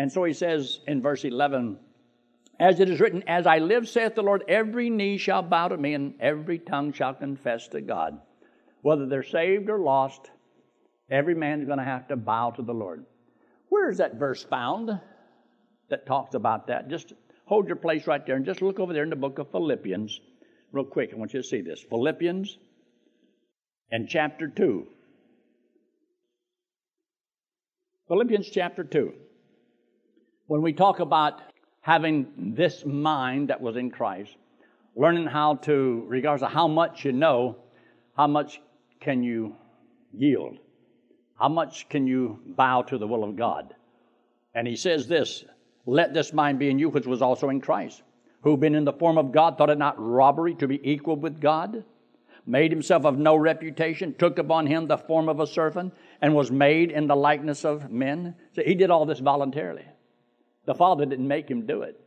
And so he says in verse 11, As it is written, As I live, saith the Lord, every knee shall bow to me, and every tongue shall confess to God. Whether they're saved or lost, every man's going to have to bow to the Lord. Where is that verse found that talks about that? Just hold your place right there and just look over there in the book of Philippians, real quick. I want you to see this. Philippians and chapter 2. Philippians chapter 2 when we talk about having this mind that was in Christ, learning how to, regardless of how much you know, how much can you yield? How much can you bow to the will of God? And he says this Let this mind be in you, which was also in Christ, who, being in the form of God, thought it not robbery to be equal with God, made himself of no reputation, took upon him the form of a servant, and was made in the likeness of men. So he did all this voluntarily. The Father didn't make him do it.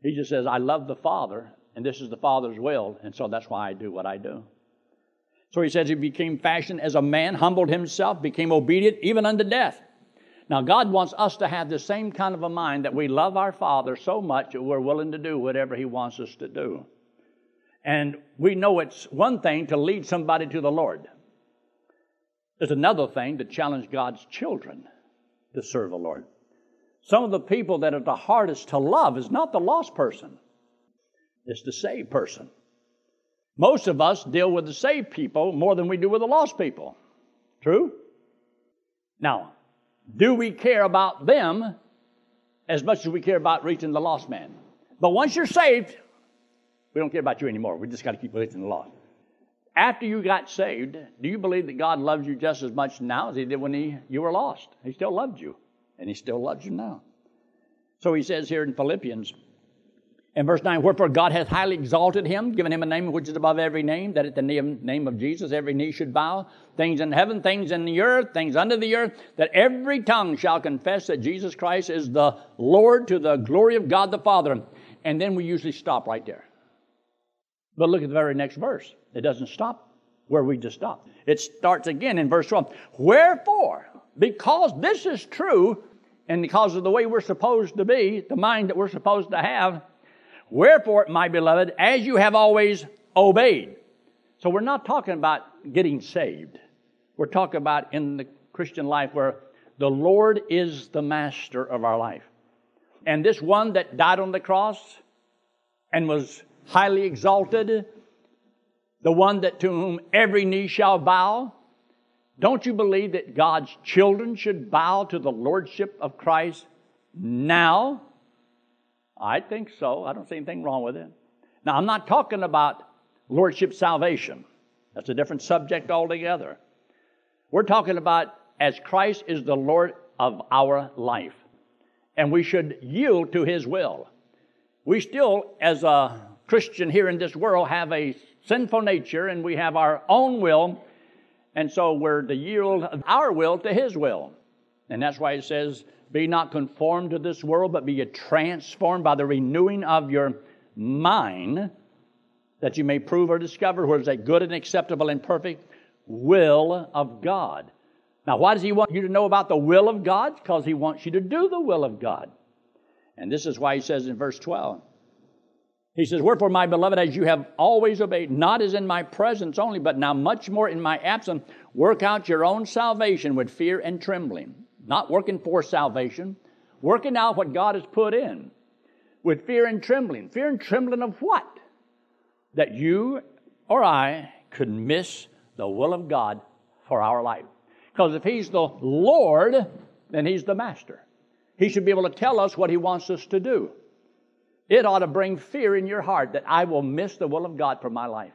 He just says, I love the Father, and this is the Father's will, and so that's why I do what I do. So he says he became fashioned as a man, humbled himself, became obedient even unto death. Now, God wants us to have the same kind of a mind that we love our Father so much that we're willing to do whatever He wants us to do. And we know it's one thing to lead somebody to the Lord, it's another thing to challenge God's children to serve the Lord. Some of the people that are the hardest to love is not the lost person, it's the saved person. Most of us deal with the saved people more than we do with the lost people. True? Now, do we care about them as much as we care about reaching the lost man? But once you're saved, we don't care about you anymore. We just got to keep reaching the lost. After you got saved, do you believe that God loves you just as much now as He did when he, you were lost? He still loved you and he still loves you now. So he says here in Philippians, in verse 9, wherefore God hath highly exalted him, given him a name which is above every name, that at the name of Jesus every knee should bow, things in heaven, things in the earth, things under the earth, that every tongue shall confess that Jesus Christ is the Lord to the glory of God the Father. And then we usually stop right there. But look at the very next verse. It doesn't stop where we just stopped. It starts again in verse 12. Wherefore, because this is true, and because of the way we're supposed to be, the mind that we're supposed to have. Wherefore, my beloved, as you have always obeyed. So we're not talking about getting saved. We're talking about in the Christian life where the Lord is the master of our life. And this one that died on the cross and was highly exalted, the one that to whom every knee shall bow, don't you believe that God's children should bow to the lordship of Christ now? I think so. I don't see anything wrong with it. Now, I'm not talking about lordship salvation. That's a different subject altogether. We're talking about as Christ is the Lord of our life, and we should yield to His will. We still, as a Christian here in this world, have a sinful nature and we have our own will and so we're to yield our will to His will. And that's why it says, Be not conformed to this world, but be transformed by the renewing of your mind, that you may prove or discover what is a good and acceptable and perfect will of God. Now, why does He want you to know about the will of God? Because He wants you to do the will of God. And this is why He says in verse 12, he says, Wherefore, my beloved, as you have always obeyed, not as in my presence only, but now much more in my absence, work out your own salvation with fear and trembling. Not working for salvation, working out what God has put in with fear and trembling. Fear and trembling of what? That you or I could miss the will of God for our life. Because if He's the Lord, then He's the Master. He should be able to tell us what He wants us to do. It ought to bring fear in your heart that I will miss the will of God for my life.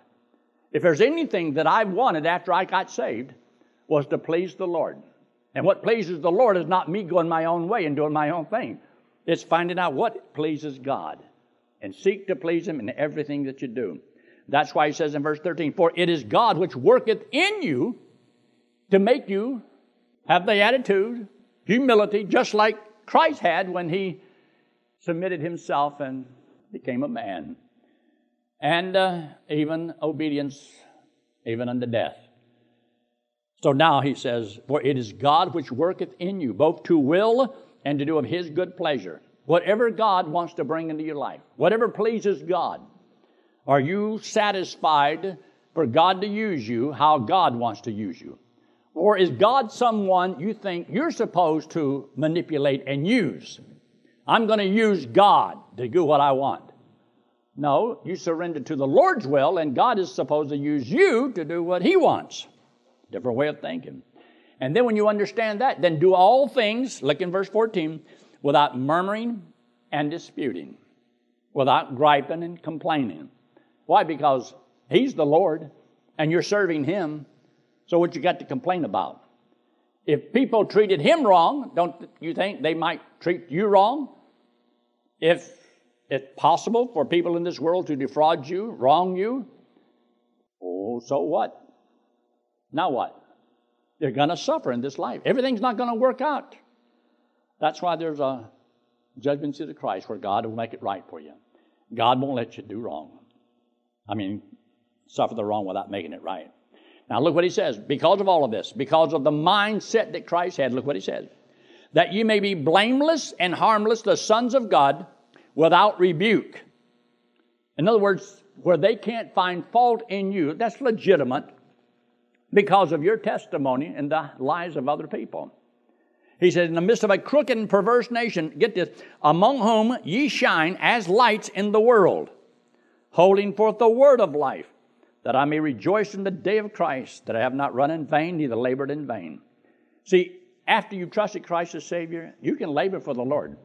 If there's anything that I wanted after I got saved, was to please the Lord. And what pleases the Lord is not me going my own way and doing my own thing. It's finding out what pleases God and seek to please Him in everything that you do. That's why He says in verse 13, For it is God which worketh in you to make you have the attitude, humility, just like Christ had when He submitted himself and became a man. And uh, even obedience, even unto death. So now he says, For it is God which worketh in you, both to will and to do of His good pleasure. Whatever God wants to bring into your life, whatever pleases God, are you satisfied for God to use you how God wants to use you? Or is God someone you think you're supposed to manipulate and use? I'm going to use God to do what I want. No, you surrender to the Lord's will, and God is supposed to use you to do what He wants. Different way of thinking. And then when you understand that, then do all things, look in verse 14, without murmuring and disputing, without griping and complaining. Why? Because He's the Lord, and you're serving Him. So what you got to complain about? If people treated Him wrong, don't you think they might treat you wrong? If it's possible for people in this world to defraud you, wrong you. Oh, so what? Now what? They're going to suffer in this life. Everything's not going to work out. That's why there's a judgment seat of Christ where God will make it right for you. God won't let you do wrong. I mean, suffer the wrong without making it right. Now, look what he says. Because of all of this, because of the mindset that Christ had, look what he says. That you may be blameless and harmless, the sons of God, without rebuke. In other words, where they can't find fault in you, that's legitimate because of your testimony and the lives of other people. He said, In the midst of a crooked and perverse nation, get this, among whom ye shine as lights in the world, holding forth the word of life, that I may rejoice in the day of Christ, that I have not run in vain, neither labored in vain. See, after you've trusted Christ as Savior, you can labor for the Lord.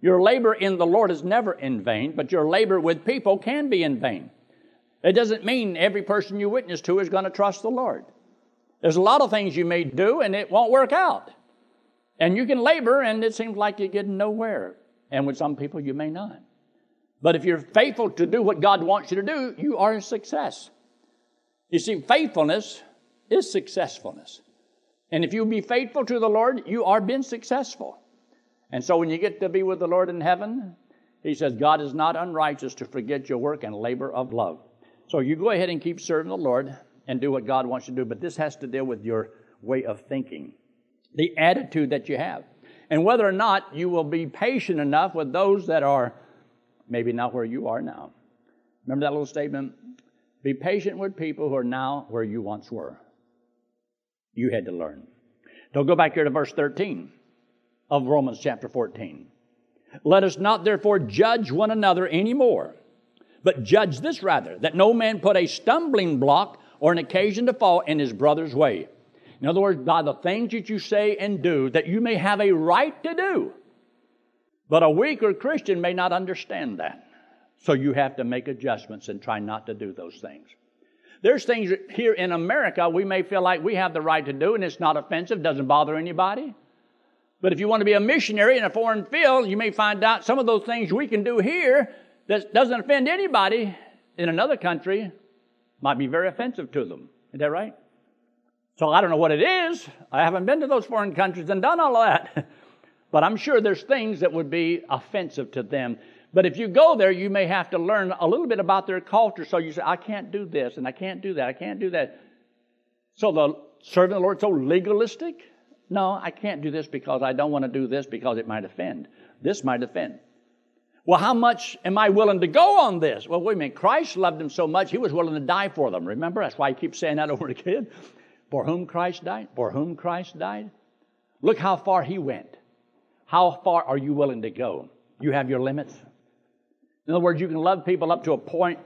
Your labor in the Lord is never in vain, but your labor with people can be in vain. It doesn't mean every person you witness to is going to trust the Lord. There's a lot of things you may do and it won't work out. And you can labor and it seems like you're getting nowhere. And with some people, you may not. But if you're faithful to do what God wants you to do, you are a success. You see, faithfulness is successfulness. And if you be faithful to the Lord, you are being successful. And so when you get to be with the Lord in heaven, he says, God is not unrighteous to forget your work and labor of love. So you go ahead and keep serving the Lord and do what God wants you to do, but this has to deal with your way of thinking, the attitude that you have, and whether or not you will be patient enough with those that are maybe not where you are now. Remember that little statement? Be patient with people who are now where you once were. You had to learn. Don't go back here to verse 13 of Romans chapter 14. Let us not therefore judge one another anymore, but judge this rather, that no man put a stumbling block or an occasion to fall in his brother's way. In other words, by the things that you say and do that you may have a right to do. But a weaker Christian may not understand that. So you have to make adjustments and try not to do those things. There's things here in America we may feel like we have the right to do and it's not offensive, doesn't bother anybody. But if you want to be a missionary in a foreign field, you may find out some of those things we can do here that doesn't offend anybody in another country might be very offensive to them. Is that right? So I don't know what it is. I haven't been to those foreign countries and done all that. but I'm sure there's things that would be offensive to them. But if you go there, you may have to learn a little bit about their culture. So you say, I can't do this and I can't do that. I can't do that. So the serving of the Lord so legalistic? No, I can't do this because I don't want to do this because it might offend. This might offend. Well, how much am I willing to go on this? Well, wait a minute. Christ loved them so much, he was willing to die for them. Remember? That's why he keeps saying that over again. For whom Christ died? For whom Christ died? Look how far he went. How far are you willing to go? You have your limits. In other words, you can love people up to a point.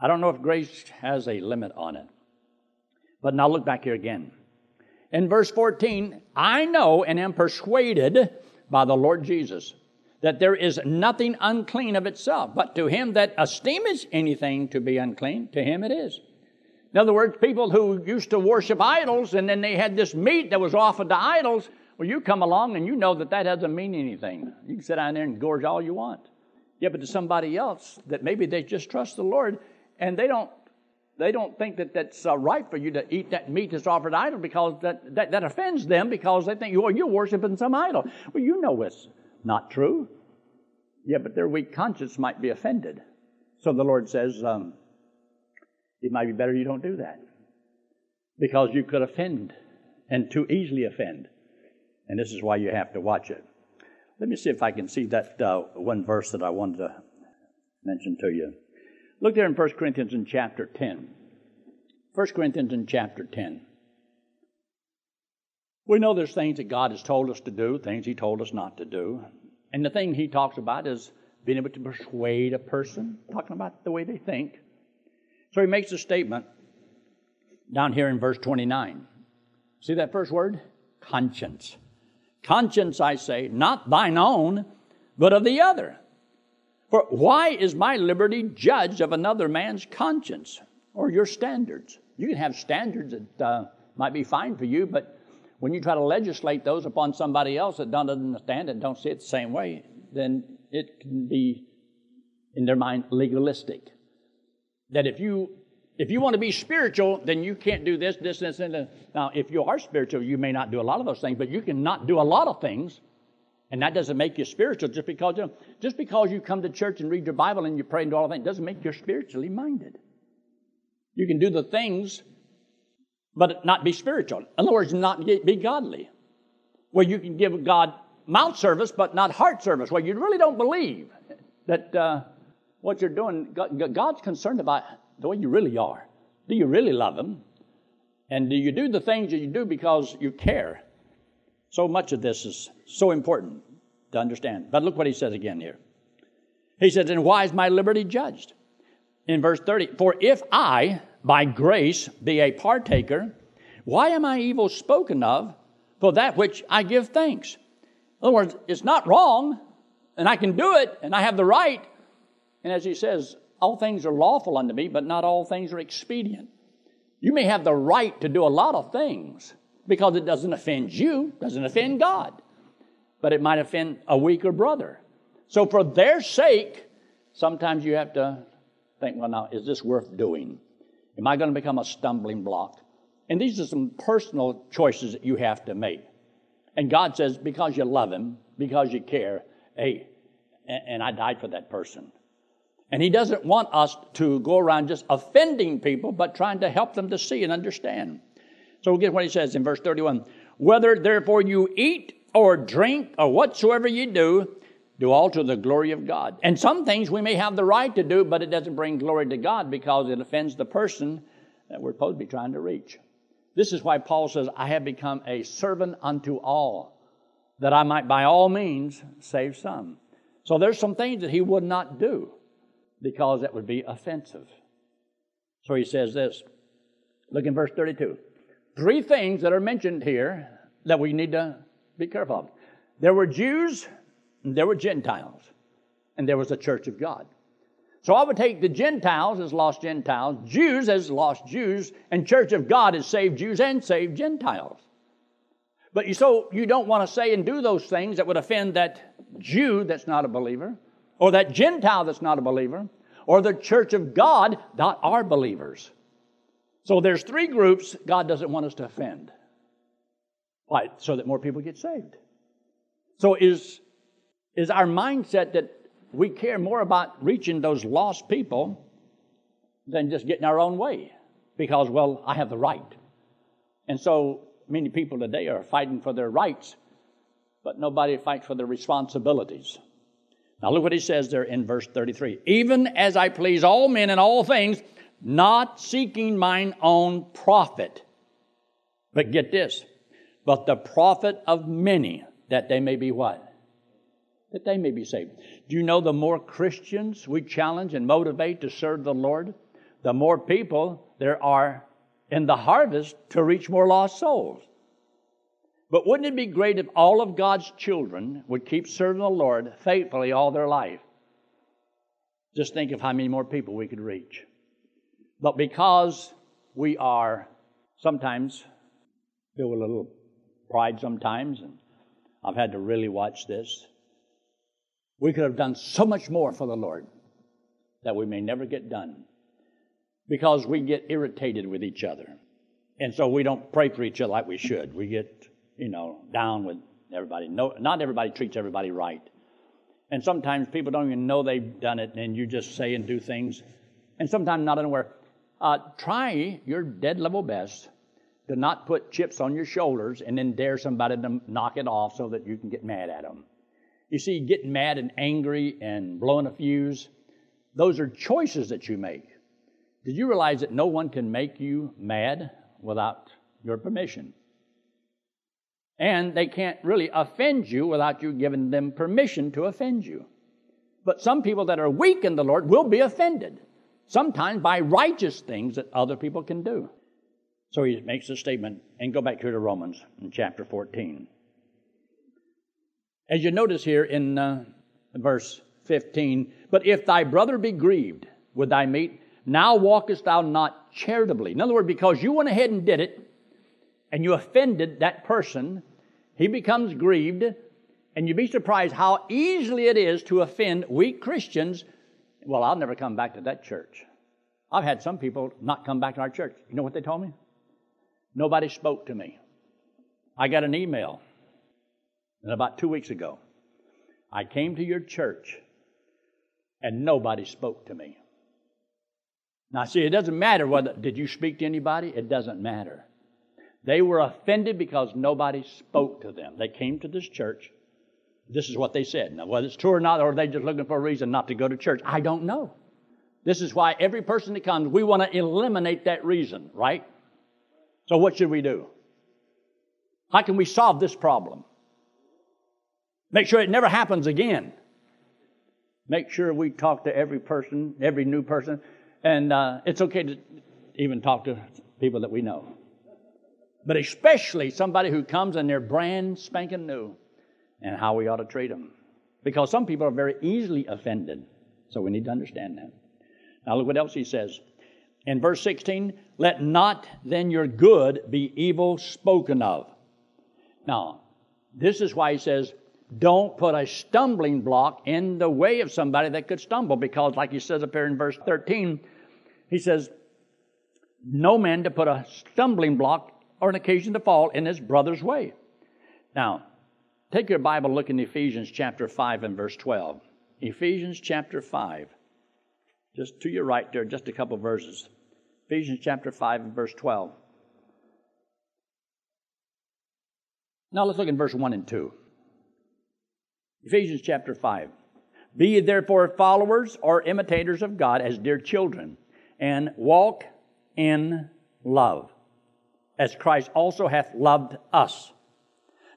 I don't know if grace has a limit on it. But now look back here again. In verse 14, I know and am persuaded by the Lord Jesus that there is nothing unclean of itself, but to him that esteemeth anything to be unclean, to him it is. In other words, people who used to worship idols and then they had this meat that was offered to idols, well, you come along and you know that that doesn't mean anything. You can sit down there and gorge all you want. Yeah, but to somebody else that maybe they just trust the Lord and they don't they don't think that that's uh, right for you to eat that meat that's offered idol because that, that, that offends them because they think, you're worshiping some idol. Well, you know it's not true. Yeah, but their weak conscience might be offended. So the Lord says, um, it might be better you don't do that because you could offend and too easily offend. And this is why you have to watch it. Let me see if I can see that uh, one verse that I wanted to mention to you. Look there in 1 Corinthians in chapter 10. 1 Corinthians in chapter 10. We know there's things that God has told us to do, things He told us not to do. And the thing He talks about is being able to persuade a person, talking about the way they think. So He makes a statement down here in verse 29. See that first word? Conscience. Conscience, I say, not thine own, but of the other. For why is my liberty judged of another man's conscience or your standards? You can have standards that uh, might be fine for you, but when you try to legislate those upon somebody else that doesn't understand and don't see it the same way, then it can be, in their mind, legalistic. That if you if you want to be spiritual, then you can't do this, this, this, and this. Now, if you are spiritual, you may not do a lot of those things, but you can not do a lot of things, and that doesn't make you spiritual just because you just because you come to church and read your Bible and you pray and do all of that doesn't make you spiritually minded. You can do the things, but not be spiritual. In other words, not be godly. Where you can give God mouth service, but not heart service. Where you really don't believe that uh, what you're doing, God's concerned about the way you really are. Do you really love Him? And do you do the things that you do because you care? So much of this is so important to understand. But look what he says again here. He says, And why is my liberty judged? In verse 30, for if I, by grace, be a partaker, why am I evil spoken of for that which I give thanks? In other words, it's not wrong, and I can do it, and I have the right. And as he says, all things are lawful unto me, but not all things are expedient. You may have the right to do a lot of things because it doesn't offend you, doesn't offend God, but it might offend a weaker brother. So, for their sake, sometimes you have to think, well, now, is this worth doing? Am I going to become a stumbling block? And these are some personal choices that you have to make. And God says, because you love Him, because you care, hey, and I died for that person. And he doesn't want us to go around just offending people, but trying to help them to see and understand. So we'll get what he says in verse 31 Whether therefore you eat or drink or whatsoever you do, do all to the glory of God. And some things we may have the right to do, but it doesn't bring glory to God because it offends the person that we're supposed to be trying to reach. This is why Paul says, I have become a servant unto all, that I might by all means save some. So there's some things that he would not do because that would be offensive. So he says this. Look in verse 32. Three things that are mentioned here that we need to be careful of. There were Jews, there were Gentiles, and there was the church of God. So I would take the Gentiles as lost Gentiles, Jews as lost Jews, and church of God as saved Jews and saved Gentiles. But you, so you don't want to say and do those things that would offend that Jew that's not a believer, or that Gentile that's not a believer, or the church of God that are believers. So there's three groups God doesn't want us to offend. Why? So that more people get saved. So is, is our mindset that we care more about reaching those lost people than just getting our own way? Because, well, I have the right. And so many people today are fighting for their rights, but nobody fights for their responsibilities. Now look what he says there in verse 33. Even as I please all men in all things, not seeking mine own profit. But get this, but the profit of many, that they may be what? That they may be saved. Do you know the more Christians we challenge and motivate to serve the Lord, the more people there are in the harvest to reach more lost souls? But wouldn't it be great if all of God's children would keep serving the Lord faithfully all their life? Just think of how many more people we could reach. But because we are sometimes filled with a little pride sometimes, and I've had to really watch this, we could have done so much more for the Lord that we may never get done because we get irritated with each other. And so we don't pray for each other like we should. We get you know, down with everybody. No, not everybody treats everybody right. And sometimes people don't even know they've done it, and you just say and do things. And sometimes not unaware. Uh, try your dead level best to not put chips on your shoulders and then dare somebody to knock it off so that you can get mad at them. You see, getting mad and angry and blowing a fuse, those are choices that you make. Did you realize that no one can make you mad without your permission? And they can't really offend you without you giving them permission to offend you. But some people that are weak in the Lord will be offended, sometimes by righteous things that other people can do. So he makes a statement, and go back here to Romans in chapter 14. As you notice here in uh, verse 15, but if thy brother be grieved with thy meat, now walkest thou not charitably. In other words, because you went ahead and did it, and you offended that person, he becomes grieved, and you'd be surprised how easily it is to offend weak Christians. Well, I'll never come back to that church. I've had some people not come back to our church. You know what they told me? Nobody spoke to me. I got an email and about two weeks ago. I came to your church and nobody spoke to me. Now, see, it doesn't matter whether, did you speak to anybody? It doesn't matter. They were offended because nobody spoke to them. They came to this church. This is what they said. Now, whether it's true or not, or are they just looking for a reason not to go to church? I don't know. This is why every person that comes, we want to eliminate that reason, right? So, what should we do? How can we solve this problem? Make sure it never happens again. Make sure we talk to every person, every new person, and uh, it's okay to even talk to people that we know. But especially somebody who comes and they're brand spanking new, and how we ought to treat them. Because some people are very easily offended. So we need to understand that. Now, look what else he says. In verse 16, let not then your good be evil spoken of. Now, this is why he says, don't put a stumbling block in the way of somebody that could stumble, because, like he says up here in verse 13, he says, No man to put a stumbling block or an occasion to fall in his brother's way. Now, take your Bible, look in Ephesians chapter 5 and verse 12. Ephesians chapter 5. Just to your right there, just a couple verses. Ephesians chapter 5 and verse 12. Now let's look in verse 1 and 2. Ephesians chapter 5. Be ye therefore followers or imitators of God as dear children, and walk in love, as Christ also hath loved us.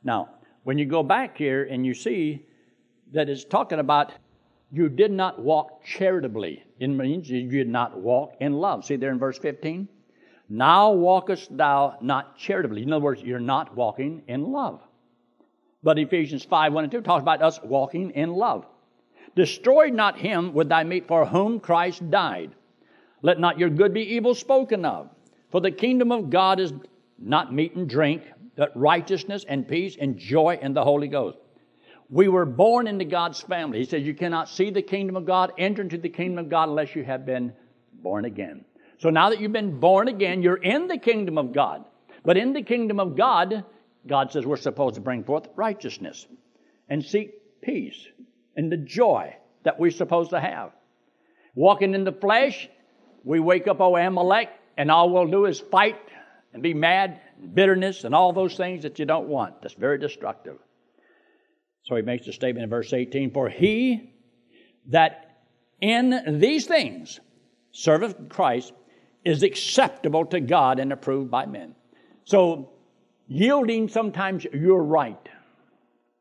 Now, when you go back here and you see that it's talking about you did not walk charitably. It means you did not walk in love. See there in verse 15? Now walkest thou not charitably. In other words, you're not walking in love. But Ephesians 5 1 and 2 talks about us walking in love. Destroy not him with thy meat for whom Christ died. Let not your good be evil spoken of. For the kingdom of God is not meat and drink, but righteousness and peace and joy in the Holy Ghost. We were born into God's family. He says you cannot see the kingdom of God, enter into the kingdom of God unless you have been born again. So now that you've been born again, you're in the kingdom of God. But in the kingdom of God, God says we're supposed to bring forth righteousness and seek peace and the joy that we're supposed to have. Walking in the flesh, we wake up, oh, Amalek, and all we'll do is fight and be mad, and bitterness, and all those things that you don't want. That's very destructive. So he makes the statement in verse 18 For he that in these things serveth Christ is acceptable to God and approved by men. So, yielding sometimes you're right.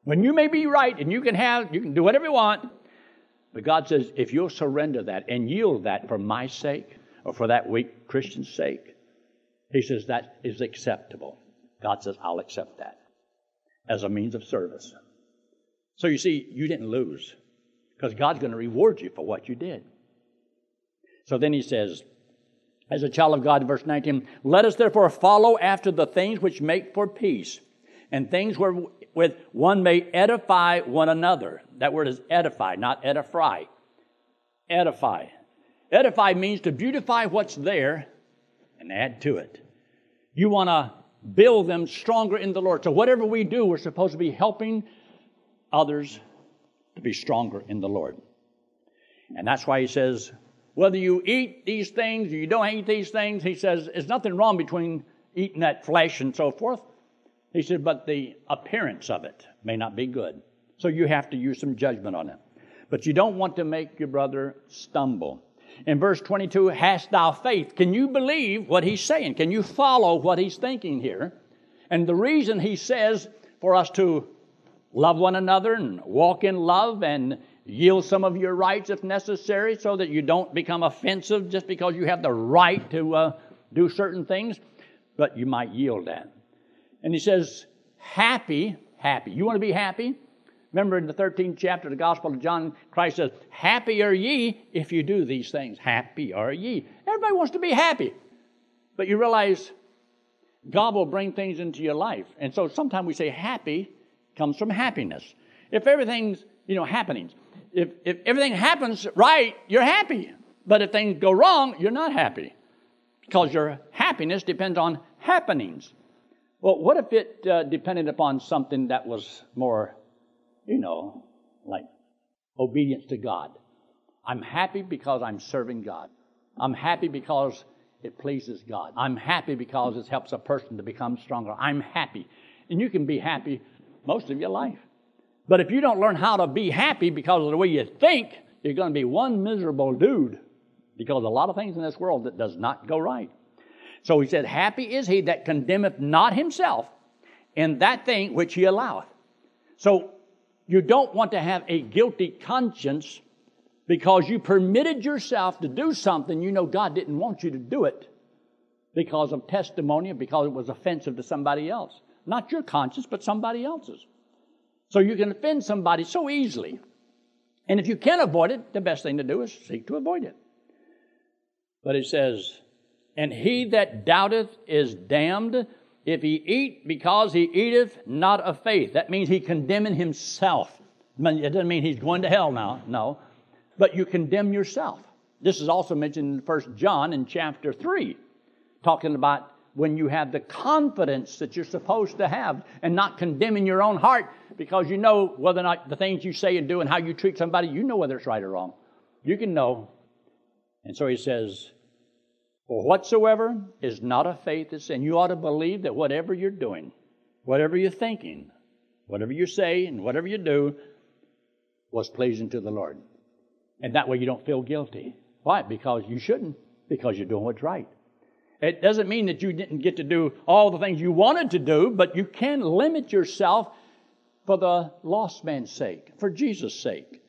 When you may be right and you can have, you can do whatever you want, but God says, if you'll surrender that and yield that for my sake or for that weak Christian's sake, He says that is acceptable. God says, I'll accept that as a means of service. So you see, you didn't lose because God's going to reward you for what you did. So then he says, as a child of God, verse 19, let us therefore follow after the things which make for peace and things wherewith one may edify one another. That word is edify, not edify. Edify. Edify means to beautify what's there and add to it. You want to build them stronger in the Lord. So whatever we do, we're supposed to be helping others to be stronger in the Lord. And that's why he says, whether you eat these things or you don't eat these things, he says, there's nothing wrong between eating that flesh and so forth. He said, but the appearance of it may not be good. So you have to use some judgment on it. But you don't want to make your brother stumble. In verse 22, hast thou faith? Can you believe what he's saying? Can you follow what he's thinking here? And the reason he says for us to love one another and walk in love and yield some of your rights if necessary so that you don't become offensive just because you have the right to uh, do certain things, but you might yield that. And he says, happy, happy. You want to be happy? Remember in the 13th chapter of the Gospel of John, Christ says, Happy are ye if you do these things. Happy are ye. Everybody wants to be happy. But you realize God will bring things into your life. And so sometimes we say happy comes from happiness. If everything's, you know, happening, if, if everything happens right, you're happy. But if things go wrong, you're not happy. Because your happiness depends on happenings. Well, what if it uh, depended upon something that was more, you know, like obedience to God? I'm happy because I'm serving God. I'm happy because it pleases God. I'm happy because it helps a person to become stronger. I'm happy. And you can be happy most of your life. But if you don't learn how to be happy because of the way you think, you're going to be one miserable dude because a lot of things in this world that does not go right. So he said, Happy is he that condemneth not himself in that thing which he alloweth. So you don't want to have a guilty conscience because you permitted yourself to do something you know God didn't want you to do it because of testimony, because it was offensive to somebody else. Not your conscience, but somebody else's. So you can offend somebody so easily. And if you can avoid it, the best thing to do is seek to avoid it. But it says, And he that doubteth is damned if he eat because he eateth not of faith. That means he condemning himself. It doesn't mean he's going to hell now, no. But you condemn yourself. This is also mentioned in First John in chapter 3, talking about when you have the confidence that you're supposed to have and not condemning your own heart because you know whether or not the things you say and do and how you treat somebody, you know whether it's right or wrong. You can know. And so he says, whatsoever is not of faith is sin. You ought to believe that whatever you're doing, whatever you're thinking, whatever you say, and whatever you do was pleasing to the Lord. And that way you don't feel guilty. Why? Because you shouldn't, because you're doing what's right. It doesn't mean that you didn't get to do all the things you wanted to do, but you can limit yourself for the lost man's sake, for Jesus' sake.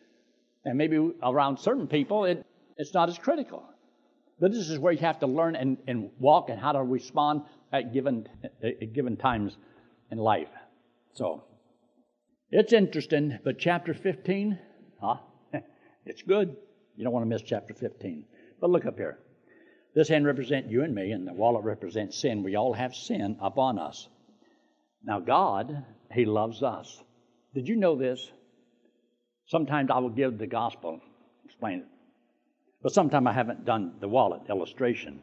And maybe around certain people, it, it's not as critical. But this is where you have to learn and, and walk and how to respond at given, at given times in life. So, it's interesting, but chapter 15, huh? it's good. You don't want to miss chapter 15. But look up here. This hand represents you and me, and the wallet represents sin. We all have sin upon us. Now, God, He loves us. Did you know this? Sometimes I will give the gospel, explain it. But sometimes I haven't done the wallet illustration.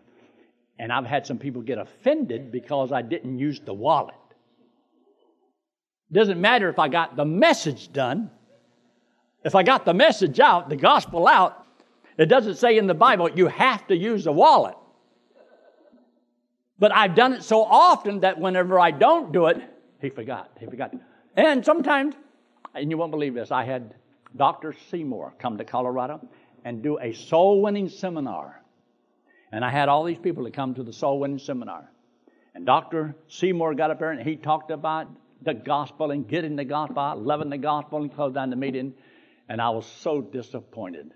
And I've had some people get offended because I didn't use the wallet. Doesn't matter if I got the message done. If I got the message out, the gospel out, it doesn't say in the Bible you have to use a wallet. But I've done it so often that whenever I don't do it, he forgot. He forgot. And sometimes, and you won't believe this, I had Dr. Seymour come to Colorado and do a soul winning seminar. And I had all these people to come to the soul winning seminar. And Dr. Seymour got up there and he talked about the gospel and getting the gospel, loving the gospel, and closed down the meeting. And I was so disappointed.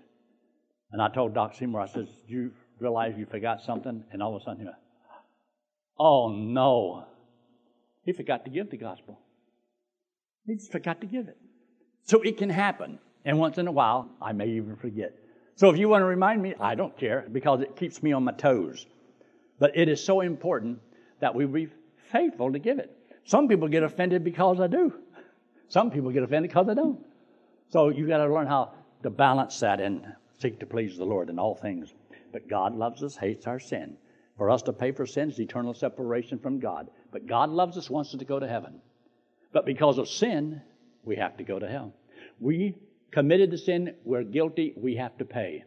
And I told Dr. Seymour, I said, Do you realize you forgot something? And all of a sudden he went, Oh no. He forgot to give the gospel. He just forgot to give it. So it can happen. And once in a while, I may even forget. So if you want to remind me, I don't care because it keeps me on my toes. But it is so important that we be faithful to give it. Some people get offended because I do. Some people get offended because I don't. So you've got to learn how to balance that and seek to please the Lord in all things. But God loves us, hates our sin. For us to pay for sin is eternal separation from God. But God loves us, wants us to go to heaven. But because of sin, we have to go to hell. We committed the sin, we're guilty, we have to pay.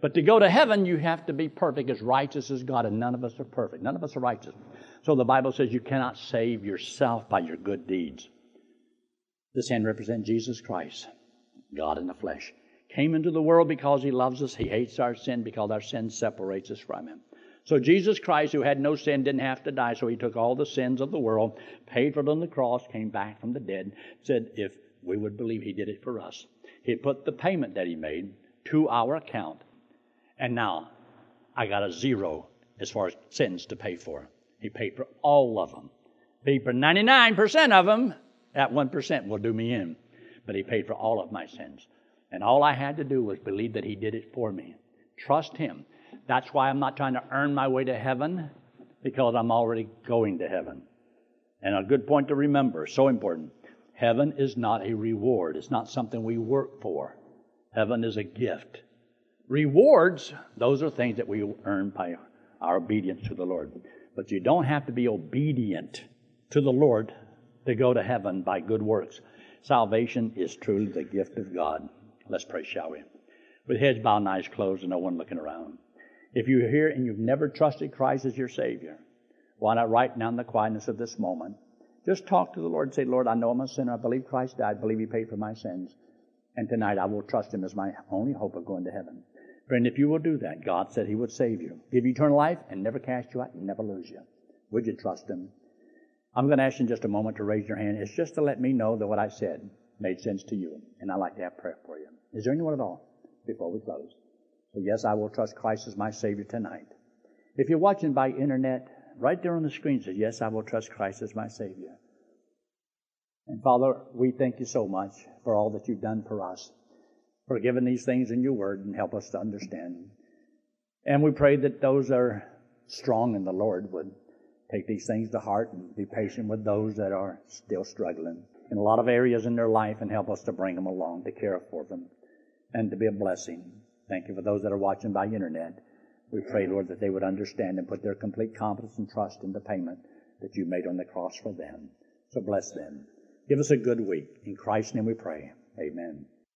But to go to heaven, you have to be perfect, as righteous as God, and none of us are perfect. None of us are righteous. So the Bible says you cannot save yourself by your good deeds. This hand represents Jesus Christ, God in the flesh. Came into the world because he loves us. He hates our sin because our sin separates us from him. So Jesus Christ, who had no sin, didn't have to die. So he took all the sins of the world, paid for it on the cross, came back from the dead, said if we would believe he did it for us. He put the payment that he made to our account. And now I got a zero as far as sins to pay for. He paid for all of them. Paid for 99% of them. That 1% will do me in. But he paid for all of my sins. And all I had to do was believe that he did it for me. Trust him. That's why I'm not trying to earn my way to heaven, because I'm already going to heaven. And a good point to remember, so important. Heaven is not a reward. It's not something we work for. Heaven is a gift. Rewards, those are things that we earn by our obedience to the Lord. But you don't have to be obedient to the Lord to go to heaven by good works. Salvation is truly the gift of God. Let's pray, shall we? With heads bowed and eyes closed and no one looking around. If you're here and you've never trusted Christ as your Savior, why not right now in the quietness of this moment, just talk to the Lord and say, Lord, I know I'm a sinner. I believe Christ died. I believe He paid for my sins. And tonight I will trust Him as my only hope of going to heaven. Friend, if you will do that, God said He would save you, give you eternal life, and never cast you out and never lose you. Would you trust Him? I'm going to ask you in just a moment to raise your hand. It's just to let me know that what I said made sense to you, and I'd like to have prayer for you. Is there anyone at all before we close? So yes, I will trust Christ as my Savior tonight. If you're watching by internet, right there on the screen says, Yes, I will trust Christ as my Savior. And Father, we thank you so much for all that you've done for us for giving these things in your word and help us to understand. And we pray that those that are strong in the Lord would take these things to heart and be patient with those that are still struggling in a lot of areas in their life and help us to bring them along, to care for them, and to be a blessing. Thank you for those that are watching by internet. We pray, Lord, that they would understand and put their complete confidence and trust in the payment that you made on the cross for them. So bless them. Give us a good week. In Christ's name we pray. Amen.